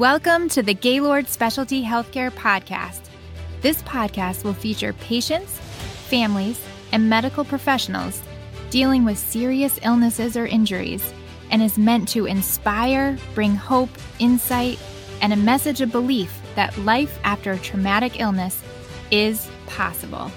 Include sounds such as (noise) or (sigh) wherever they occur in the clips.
Welcome to the Gaylord Specialty Healthcare Podcast. This podcast will feature patients, families, and medical professionals dealing with serious illnesses or injuries and is meant to inspire, bring hope, insight, and a message of belief that life after a traumatic illness is possible.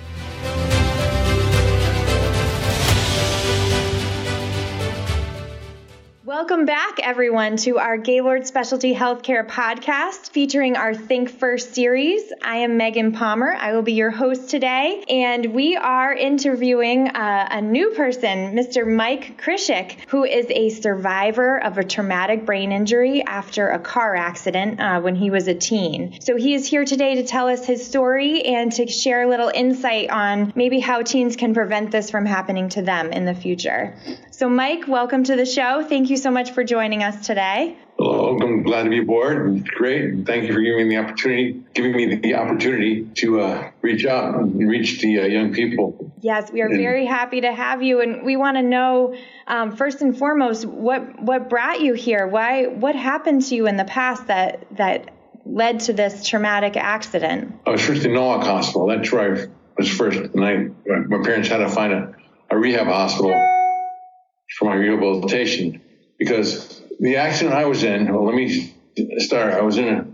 Welcome back, everyone, to our Gaylord Specialty Healthcare podcast featuring our Think First series. I am Megan Palmer. I will be your host today, and we are interviewing uh, a new person, Mr. Mike Kyrsiuk, who is a survivor of a traumatic brain injury after a car accident uh, when he was a teen. So he is here today to tell us his story and to share a little insight on maybe how teens can prevent this from happening to them in the future. So, Mike, welcome to the show. Thank you so much for joining us today. Hello, I'm glad to be aboard. Great. Thank you for giving me the opportunity, giving me the opportunity to uh, reach out and reach the uh, young people. Yes, we are and, very happy to have you, and we want to know um, first and foremost what what brought you here. Why? What happened to you in the past that that led to this traumatic accident? I was first in Norwalk Hospital. That's where I was first, and I my parents had to find a, a rehab hospital for my rehabilitation because the accident I was in, well, let me start. I was in a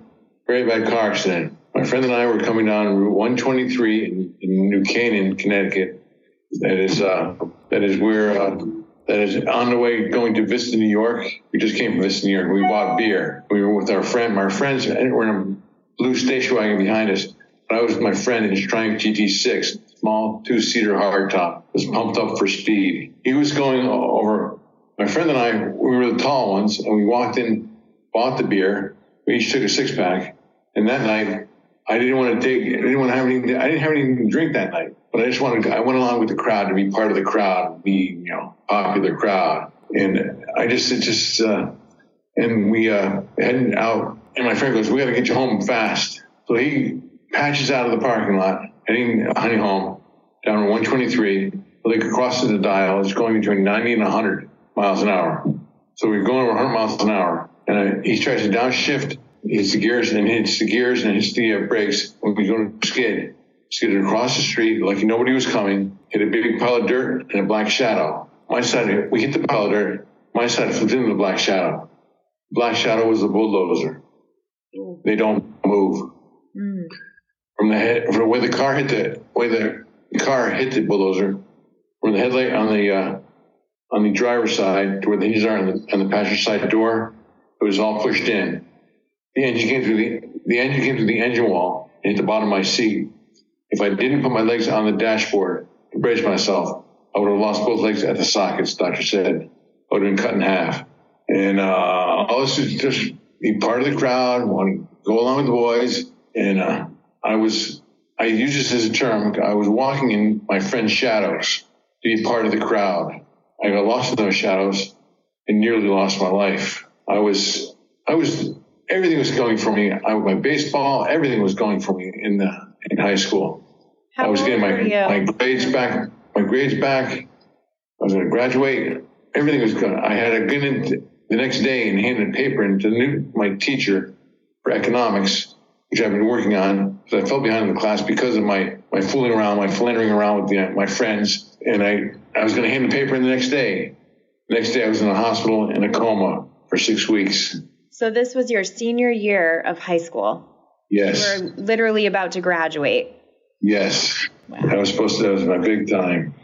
very bad car accident. My friend and I were coming down Route 123 in, in New Canaan, Connecticut. That is, uh, that is where, uh, that is on the way going to Vista, New York. We just came from Vista, New York. We bought beer. We were with our friend, my friends, we're in a blue station wagon behind us. I was with my friend in his Triumph GT6, small two-seater hardtop, was pumped up for speed. He was going over. My friend and I, we were the tall ones, and we walked in, bought the beer. We each took a six-pack, and that night, I didn't want to take. I didn't want to have anything. I didn't have anything to drink that night, but I just wanted. I went along with the crowd to be part of the crowd, be you know popular crowd, and I just it just uh, and we uh, heading out, and my friend goes, "We got to get you home fast." So he patches out of the parking lot, heading Honey Home down 123. Like across the dial, it's going between 90 and 100 miles an hour. So we're going over 100 miles an hour, and I, he tries to downshift, hits the gears, and hits the gears and hits the uh, brakes. When we go to skid, skidded across the street like nobody was coming, hit a big pile of dirt and a black shadow. My side, we hit the pile of dirt. My side flipped into the black shadow. Black shadow was the bulldozer. They don't move. Mm from the head, from where the car hit the where the car hit the bulldozer, from the headlight on the uh, on the driver's side to where the hinges are on the, on the passenger side door, it was all pushed in. The engine came through the the engine came through the engine wall and hit the bottom of my seat. If I didn't put my legs on the dashboard to brace myself, I would have lost both legs at the sockets. Doctor said I would have been cut in half. And uh, all this is just be part of the crowd, want to go along with the boys, and uh, I was, I use this as a term. I was walking in my friend's shadows to be part of the crowd. I got lost in those shadows and nearly lost my life. I was, I was, everything was going for me. I, my baseball, everything was going for me in the, in high school. How I was getting my, my grades back, my grades back. I was going to graduate. Everything was good. I had a good the next day and handed paper into new, my teacher for economics which I've been working on. So I fell behind in the class because of my, my fooling around, my philandering around with the, my friends. And I, I was going to hand the paper in the next day. The next day I was in a hospital in a coma for six weeks. So this was your senior year of high school. Yes. You were literally about to graduate. Yes. Wow. I was supposed to, that was my big time.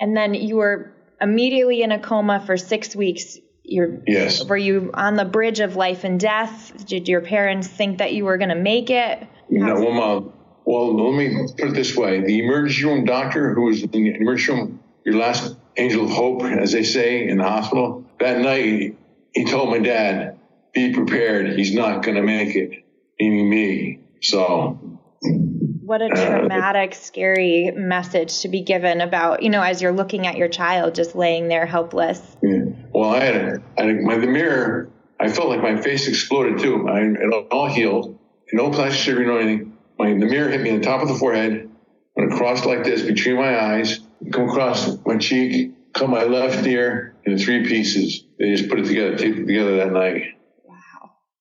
And then you were immediately in a coma for six weeks yes. Were you on the bridge of life and death? Did your parents think that you were going to make it? No, well, Mom, well, let me put it this way: the emergency room doctor, who was in the emergency room, your last angel of hope, as they say in the hospital, that night he told my dad, "Be prepared. He's not going to make it." Meaning me. So what a traumatic, scary message to be given about, you know, as you're looking at your child just laying there helpless. Yeah. Well, I had, a, I had my, the mirror, I felt like my face exploded too. I, it all healed, no plastic surgery, no anything. My, the mirror hit me on the top of the forehead, went across like this between my eyes, come across my cheek, cut my left ear into three pieces. They just put it together, taped it together that night.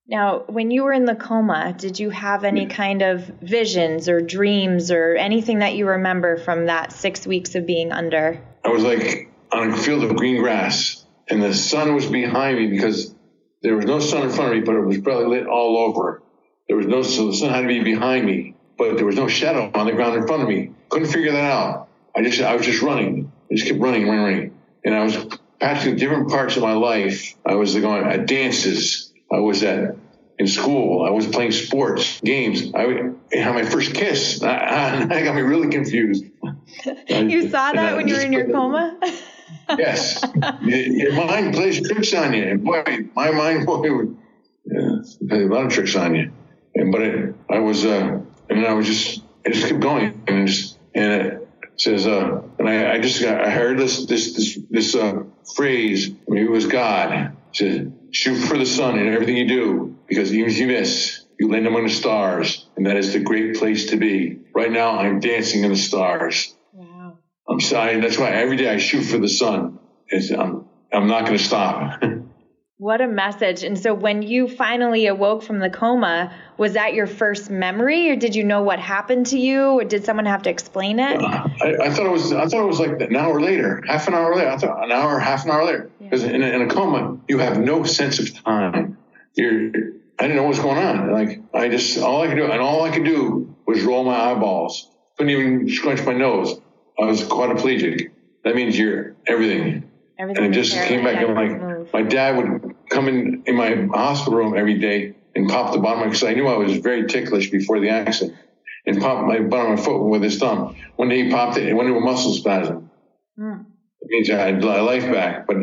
Now, when you were in the coma, did you have any kind of visions or dreams or anything that you remember from that six weeks of being under? I was like on a field of green grass, and the sun was behind me because there was no sun in front of me, but it was brightly lit all over. There was no, so the sun had to be behind me, but there was no shadow on the ground in front of me. Couldn't figure that out. I just, I was just running. I just kept running, running, running. And I was passing different parts of my life. I was going at dances. I was at in school. I was playing sports, games. I, had my first kiss. (laughs) I, I got me really confused. (laughs) you saw that when you were in your coma? (laughs) yes. Your mind plays tricks on you. And boy, my mind boy, would yeah, play a lot of tricks on you. And but it, I was, uh, and I was just, I just kept going, and just, and it says, uh, and I, I just got, I heard this, this, this, this uh, phrase. Maybe it was God. It said, "Shoot for the sun in everything you do, because even if you miss, you land among the stars, and that is the great place to be." Right now, I'm dancing in the stars. I'm sorry. That's why every day I shoot for the sun. It's, I'm, I'm not going to stop. (laughs) what a message. And so when you finally awoke from the coma, was that your first memory or did you know what happened to you or did someone have to explain it? Uh, I, I, thought it was, I thought it was like an hour later, half an hour later. I thought an hour, half an hour later. Because yeah. in, in, a coma, you have no sense of time. You're, I didn't know what was going on. Like I just, all I could do, and all I could do was roll my eyeballs. Couldn't even scrunch my nose. I was quadriplegic. That means you're everything. everything and it just came back and like my dad would come in in my hospital room every day and pop the bottom because I knew I was very ticklish before the accident and pop my bottom of my foot with his thumb. One day he popped it, it went into a muscle spasm. Mm. It means I had life back, but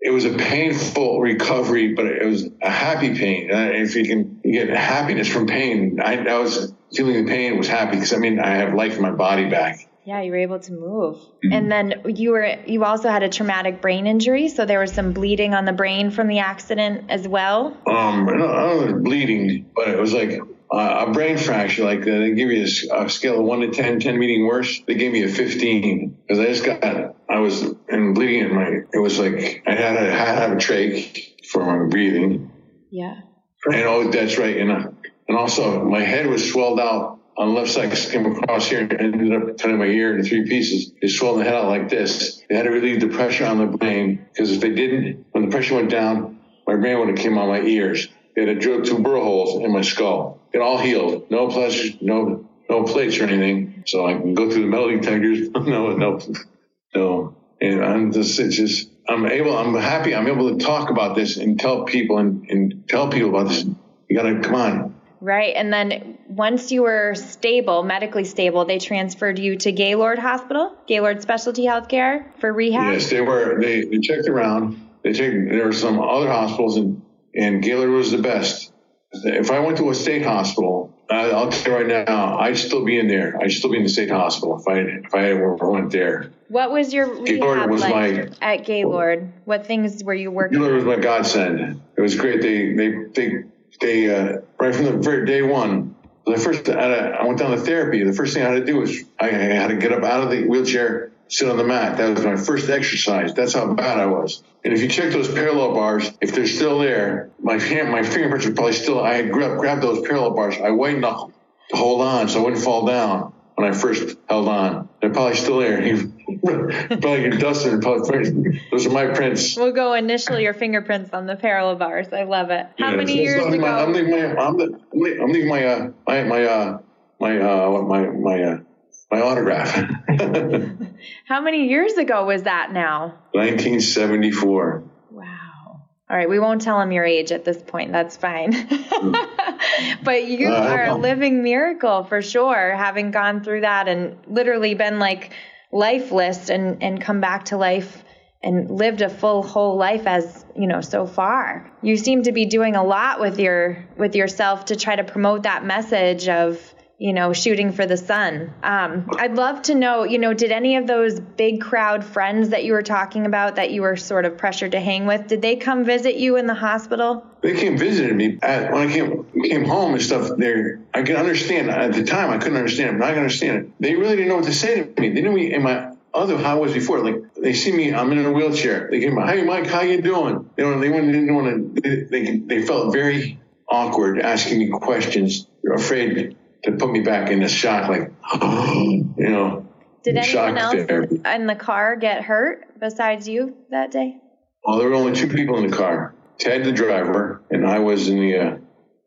it was a painful recovery, but it was a happy pain. Uh, if you can get happiness from pain, I, I was feeling the pain was happy because I mean I have life in my body back. Yeah, you were able to move. Mm-hmm. And then you were you also had a traumatic brain injury, so there was some bleeding on the brain from the accident as well. Um, I don't know, bleeding, but it was like uh, a brain fracture. Like uh, they give you a, a, scale of one to 10, 10 meaning worse. They gave me a fifteen because I just got I was and bleeding in my. It was like I had a, had to have a trach for my breathing. Yeah. And oh, that's right. And uh, and also my head was swelled out on the left side came across here and ended up cutting my ear into three pieces. They swelled the head out like this. They had to relieve the pressure on the brain because if they didn't, when the pressure went down, my brain would have came on my ears. They had to drill two burr holes in my skull. It all healed. No pleasure, no no plates or anything. So I can go through the metal detectors. (laughs) no, no, no. And I'm just, it's just, I'm able, I'm happy I'm able to talk about this and tell people and, and tell people about this. You gotta, come on, Right. And then once you were stable, medically stable, they transferred you to Gaylord Hospital, Gaylord Specialty Healthcare for rehab? Yes, they were. They, they checked around. They checked, there were some other hospitals, and, and Gaylord was the best. If I went to a state hospital, I'll tell you right now, I'd still be in there. I'd still be in the state hospital if I if I went there. What was your rehab was like my, at Gaylord? What things were you working? Gaylord was my godsend. It was great. They they they they uh, right from the very day one. The first I went down to therapy. The first thing I had to do was I had to get up out of the wheelchair, sit on the mat. That was my first exercise. That's how bad I was. And if you check those parallel bars, if they're still there, my hand, my fingerprints are probably still. I had grabbed, grabbed those parallel bars. I white knuckled to hold on so I wouldn't fall down when I first held on. They're probably still there. (laughs) probably Dustin. Probably those are my prints. We'll go initial your fingerprints on the parallel bars. I love it. How yeah, many years ago? My, I'm leaving my I'm, the, I'm leaving my uh, my my uh, my uh, my my uh, my autograph. (laughs) (laughs) How many years ago was that now? 1974. All right, we won't tell him your age at this point. That's fine. (laughs) but you uh, are a living miracle for sure, having gone through that and literally been like lifeless and and come back to life and lived a full whole life as you know so far you seem to be doing a lot with your with yourself to try to promote that message of you know, shooting for the sun. Um, I'd love to know, you know, did any of those big crowd friends that you were talking about that you were sort of pressured to hang with, did they come visit you in the hospital? They came visiting me at, when I came came home and stuff. There, I can understand at the time. I couldn't understand it, but I can understand it. They really didn't know what to say to me. They knew me in my other how I was before. Like they see me, I'm in a wheelchair. They came, "Hey, Mike, how you doing?" You know, they didn't want to. They, they they felt very awkward, asking me questions, They're afraid to put me back in a shock, like, (gasps) you know. Did anyone else there. in the car get hurt besides you that day? Well, there were only two people in the car. Ted, the driver, and I was in the, uh,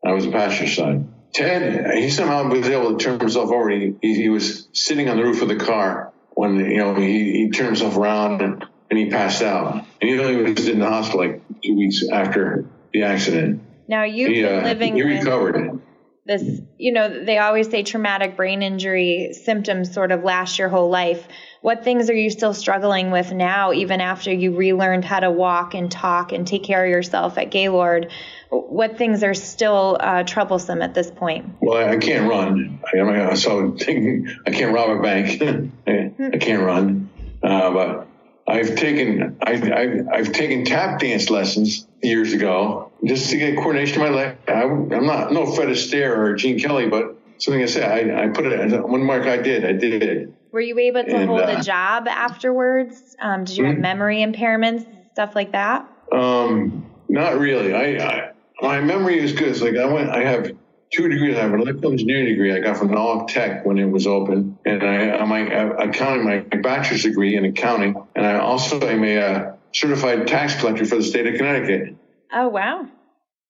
I was the passenger side. Ted, he somehow was able to turn himself over. He, he, he was sitting on the roof of the car when, you know, he, he turned himself around and, and he passed out. And you know he was in the hospital like two weeks after the accident. Now you've he, been uh, living. He recovered. This, you know, they always say traumatic brain injury symptoms sort of last your whole life. What things are you still struggling with now, even after you relearned how to walk and talk and take care of yourself at Gaylord? What things are still uh, troublesome at this point? Well, I, can't run. I, I, so (laughs) I can't rob a bank. (laughs) I, I, can't run. Uh, but I've taken I, have I've taken tap dance lessons years ago just to get coordination in my leg. I, am not no Fred Astaire or Gene Kelly, but something I said. I, I put it one mark. I did. I did it. Were you able to and, hold uh, a job afterwards? Um, did you have mm-hmm. memory impairments, stuff like that? Um, not really. I, I my memory is good. It's like I went. I have two degrees. I have an electrical engineering degree I got from Norwalk Tech when it was open, and I I'm my accounting my bachelor's degree in accounting, and I also am a uh, certified tax collector for the state of Connecticut. Oh wow!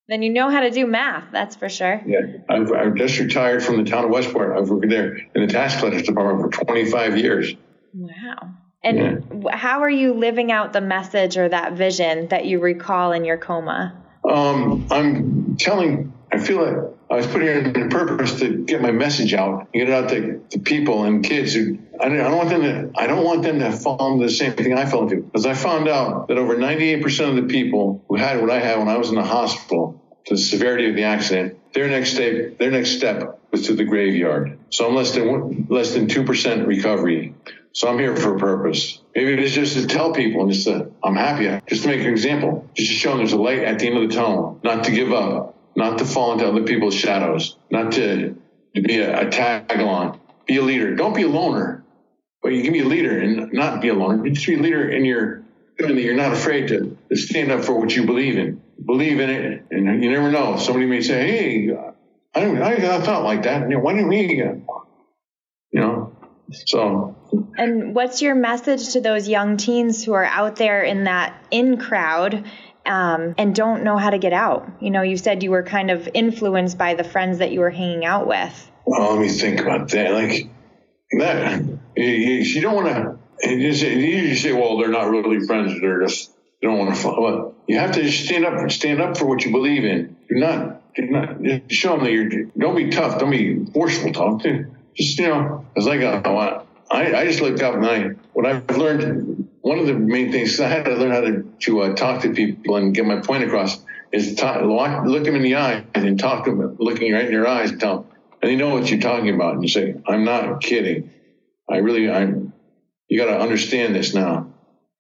Then you know how to do math, that's for sure. Yeah, I've, I've just retired from the town of Westport. I've worked there in the tax collector's department for 25 years. Wow. And yeah. how are you living out the message or that vision that you recall in your coma? Um, I'm telling, I feel like I was putting it in purpose to get my message out, get it out to, to people and kids who I don't, want them to I don't want them to fall into the same thing I fell into because I found out that over 98% of the people who had what I had when I was in the hospital, to the severity of the accident, their next step their next step was to the graveyard. So I'm less than less than two percent recovery. So I'm here for a purpose. Maybe it is just to tell people and just to, I'm happy, just to make an example, just to show them there's a light at the end of the tunnel, not to give up, not to fall into other people's shadows, not to, to be a, a tag along. Be a leader. Don't be a loner, but you can be a leader and not be a loner. Just be a leader in your that you're not afraid to, to stand up for what you believe in. Believe in it, and you never know. Somebody may say, "Hey, I I, I like that. You know, why didn't we?" Uh, you know, so. And what's your message to those young teens who are out there in that in crowd um, and don't know how to get out. You know, you said you were kind of influenced by the friends that you were hanging out with. Well, let me think about that. Like that, you, you don't want to. You, say, say, well, they're not really friends. They're just they don't want to follow. You have to stand up. Stand up for what you believe in. Do not. Do not show them that you're. Don't be tough. Don't be forceful. Talk to. Just you know, it's like I, I just look up and I what I've learned one of the main things I had to learn how to, to uh, talk to people and get my point across is talk, look them in the eye and talk to them, looking right in their eyes and tell them, and they know what you're talking about. And you say, I'm not kidding. I really, I'm, you got to understand this now.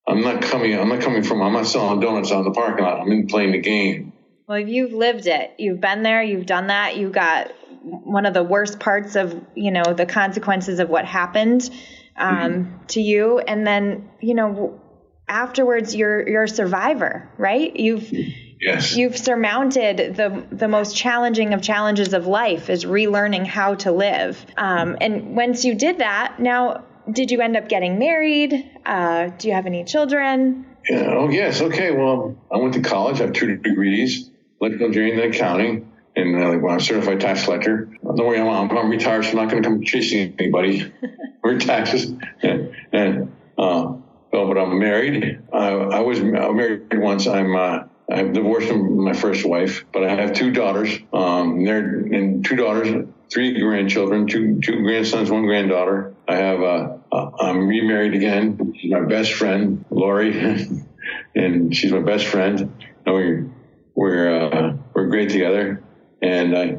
I'm not coming, I'm not coming from, I'm not selling donuts on the parking lot. I'm in playing the game. Well, you've lived it. You've been there. You've done that. you've got one of the worst parts of, you know, the consequences of what happened um, mm-hmm. to you, and then you know afterwards you're you're a survivor, right? You've yes. you've surmounted the the most challenging of challenges of life is relearning how to live. Um, and once you did that, now did you end up getting married? Uh, do you have any children? Yeah, oh yes, okay. Well, I went to college. I have two degrees, electrical engineering and accounting and uh, well, I'm a certified tax collector. Don't worry, I'm, I'm retired, so I'm not going to come chasing anybody (laughs) for taxes. and, (laughs) and uh, well, but I'm married. I, I was married once. I'm uh, I'm divorced from my first wife, but I have two daughters. Um, they're and two daughters, three grandchildren, two two grandsons, one granddaughter. I have uh, uh I'm remarried again. She's my best friend, Lori, (laughs) and she's my best friend. And we're we're uh, we're great together and I,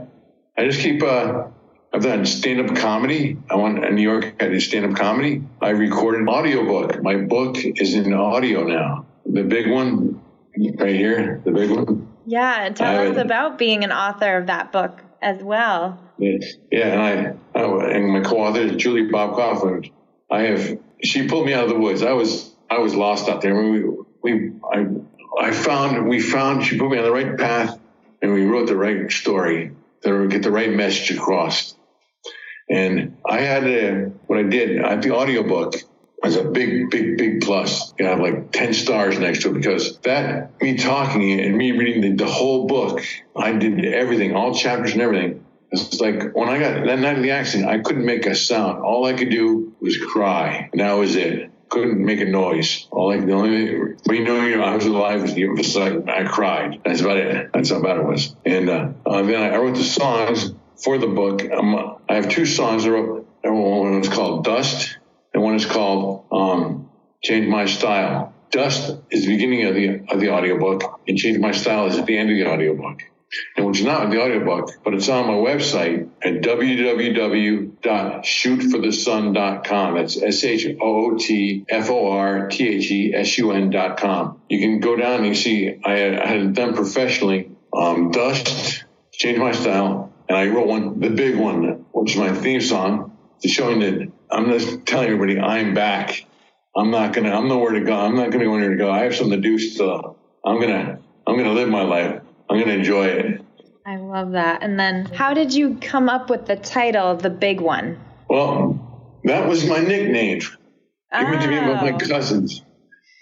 I just keep. Uh, I've done stand-up comedy. I went in New York. I did stand-up comedy. I recorded an audiobook. My book is in audio now. The big one, right here, the big one. Yeah, tell us about being an author of that book as well. Yeah, and I, I and my co-author Julie Bob Coughlin. I have. She pulled me out of the woods. I was I was lost out there. We we I I found we found she put me on the right path and we wrote the right story to get the right message across. And I had to, what I did, I had the audiobook as a big, big, big plus. You have like 10 stars next to it because that, me talking and me reading the, the whole book, I did everything, all chapters and everything. It's like when I got that night of the accident, I couldn't make a sound. All I could do was cry. And that was it. Couldn't make a noise. All I, the only, you know, I was alive. Was like I cried. That's about it. That's how bad it was. And uh, uh, then I wrote the songs for the book. Um, I have two songs I wrote. One is called Dust, and one is called um, Change My Style. Dust is the beginning of the of the audiobook, and Change My Style is at the end of the audiobook and which is not in the audiobook, but it's on my website at www.shootforthesun.com. That's S-H-O-O-T-F-O-R-T-H-E-S-U-N.com. You can go down and you see I had, I had done professionally. Um, Dust, Change My Style, and I wrote one, the big one, which is my theme song, showing that I'm just telling everybody I'm back. I'm not gonna, I'm nowhere to go. I'm not gonna go anywhere to go. I have something to do still. I'm gonna, I'm gonna live my life. I'm going to enjoy it. I love that. And then how did you come up with the title, The Big One? Well, that was my nickname given oh. to me by my oh. cousins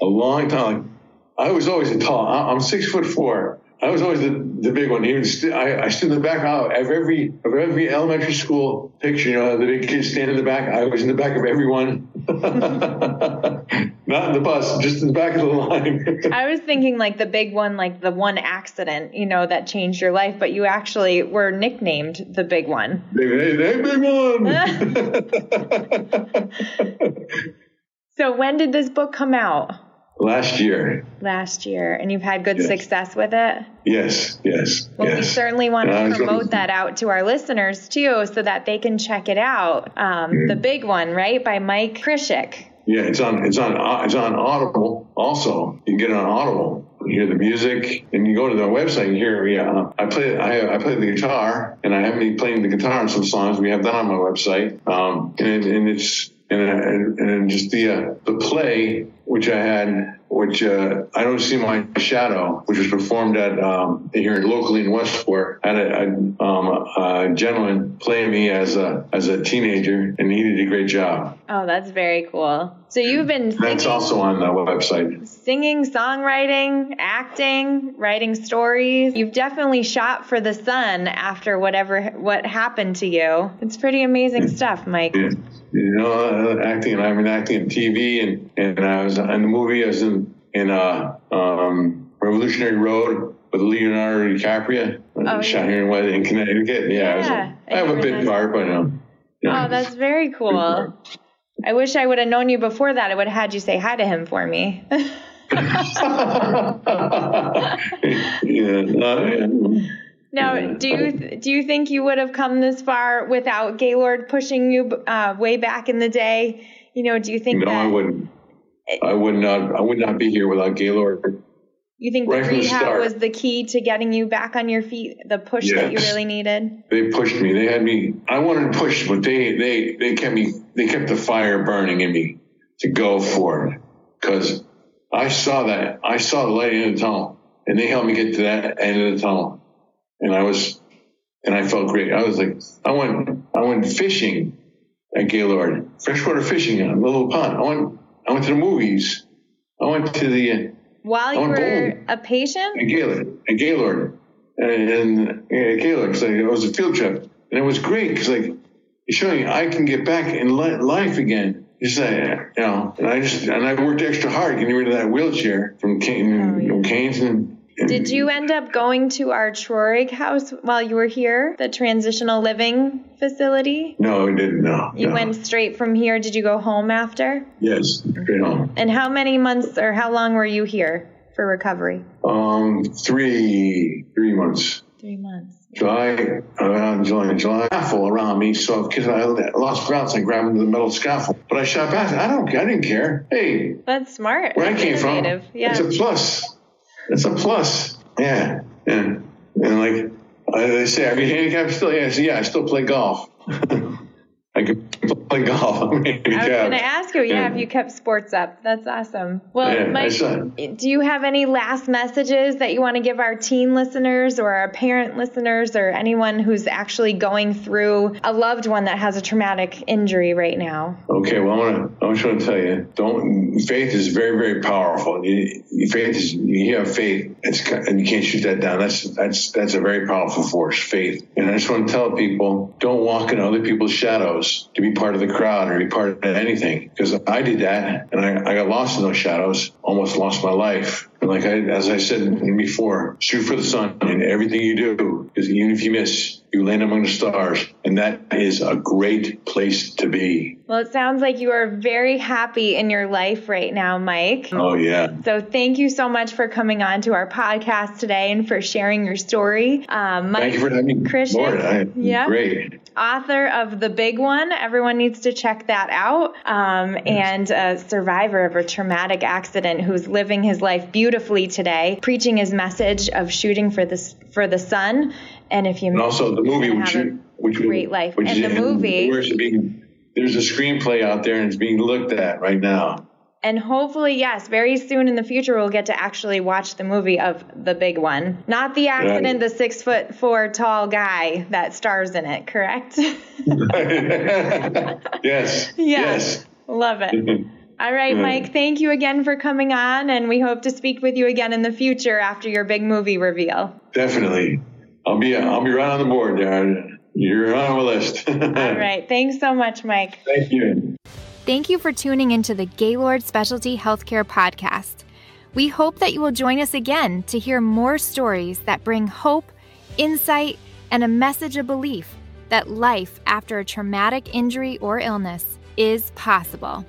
a long time. I was always a tall, I'm six foot four. I was always the, the big one. Even st- I, I stood in the back of every of every elementary school picture. You know, the big kids stand in the back. I was in the back of everyone. (laughs) Not in the bus, just in the back of the line. (laughs) I was thinking like the big one, like the one accident, you know, that changed your life. But you actually were nicknamed the big one. Hey, hey big one. (laughs) so when did this book come out? Last year. Last year. And you've had good yes. success with it? Yes, yes. Well, yes. we certainly want to promote that out to our listeners too so that they can check it out. Um, mm. The big one, right? By Mike Kyrsiuk. Yeah, it's on it's on it's on Audible also. You can get it on Audible. You hear the music, and you go to the website and hear. Yeah, I play I, I play the guitar, and I have me playing the guitar on some songs. We have that on my website, um, and, and it's and, and, and just the uh, the play which I had, which uh, I don't see my shadow, which was performed at um, here locally in Westport. Had a, a, um, a, gentleman play me as a as a teenager, and he did a great job. Oh, that's very cool. So you've been singing, that's also on the website. Singing, songwriting, acting, writing stories. You've definitely shot for the sun after whatever what happened to you. It's pretty amazing stuff, Mike. Yeah you know, uh, acting. I've been acting in TV, and and I was in the movie. I was in in uh, um, Revolutionary Road with Leonardo DiCaprio. Oh, shot yeah. here in, in Connecticut. Yeah, yeah I, have a big part, but um, yeah. Oh, that's very cool. I wish I would have known you before that. I would have had you say hi to him for me. yeah, (laughs) no, now, do you do you think you would have come this far without Gaylord pushing you uh, way back in the day? You know, do you think? No, that, I wouldn't. I would not. I would not be here without Gaylord. You think right the rehab was the key to getting you back on your feet? The push yes. that you really needed. They pushed me. They had me. I wanted to push, but they they they kept me. They kept the fire burning in me to go for it because I saw that. I saw the light in the tunnel, and they helped me get to that end of the tunnel and I was, and I felt great. I was like, I went, I went fishing at Gaylord, freshwater fishing on a little pond. I went, I went to the movies. I went to the. While you were a patient? At Gaylord, at Gaylord, and, at Gaylord, because it was a field trip, and it was great because like showing I can get back in life again. Just say, you know, and I just and I worked extra hard getting rid of that wheelchair from Kane, oh, yeah. Canes and did you end up going to our Traurig house while you were here, the transitional living facility? No, I didn't. No. You no. went straight from here. Did you go home after? Yes, straight home. And how many months or how long were you here for recovery? Um, three, three months. Three months. July, around July, July, scaffold around me. So, because I lost balance, I grabbed into the metal scaffold. But I shot back. I don't, I didn't care. Hey, that's smart. Where that's I came innovative. from, yeah. it's a plus it's a plus. Yeah. And, and like they say, are you handicapped still? Yeah, I yeah, I still play golf. (laughs) I can play golf. I, mean, I was going to ask you, yeah, yeah, if you kept sports up. That's awesome. Well, yeah, Mike, uh, do you have any last messages that you want to give our teen listeners or our parent listeners or anyone who's actually going through a loved one that has a traumatic injury right now? Okay, well, I want to, I just want to tell you, don't, faith is very, very powerful. You, faith is, you have faith, and you can't shoot that down. That's, that's, that's a very powerful force, faith. And I just want to tell people, don't walk in other people's shadows to be part of the crowd or be part of anything. Because I did that and I, I got lost in those shadows, almost lost my life. And like I, as I said before, shoot for the sun in everything you do. Because even if you miss, you land among the stars. And that is a great place to be. Well, it sounds like you are very happy in your life right now, Mike. Oh, yeah. So thank you so much for coming on to our podcast today and for sharing your story. Um, Mike thank you for having me. Christian, yeah. Great. Author of The Big One. Everyone needs to check that out. Um. And a survivor of a traumatic accident who's living his life beautifully today, preaching his message of shooting for the, for the sun. And if you and also the movie, which, which great life, which and the movie, there's a screenplay out there and it's being looked at right now. And hopefully, yes, very soon in the future, we'll get to actually watch the movie of the big one. Not the accident, right. the six foot four tall guy that stars in it, correct? (laughs) (laughs) yes. Yes. Love it. Mm-hmm. All right, mm-hmm. Mike, thank you again for coming on, and we hope to speak with you again in the future after your big movie reveal. Definitely. I'll be I'll be right on the board, Darren. You're on my list. (laughs) All right. Thanks so much, Mike. Thank you. Thank you for tuning into the Gaylord Specialty Healthcare Podcast. We hope that you will join us again to hear more stories that bring hope, insight, and a message of belief that life after a traumatic injury or illness is possible.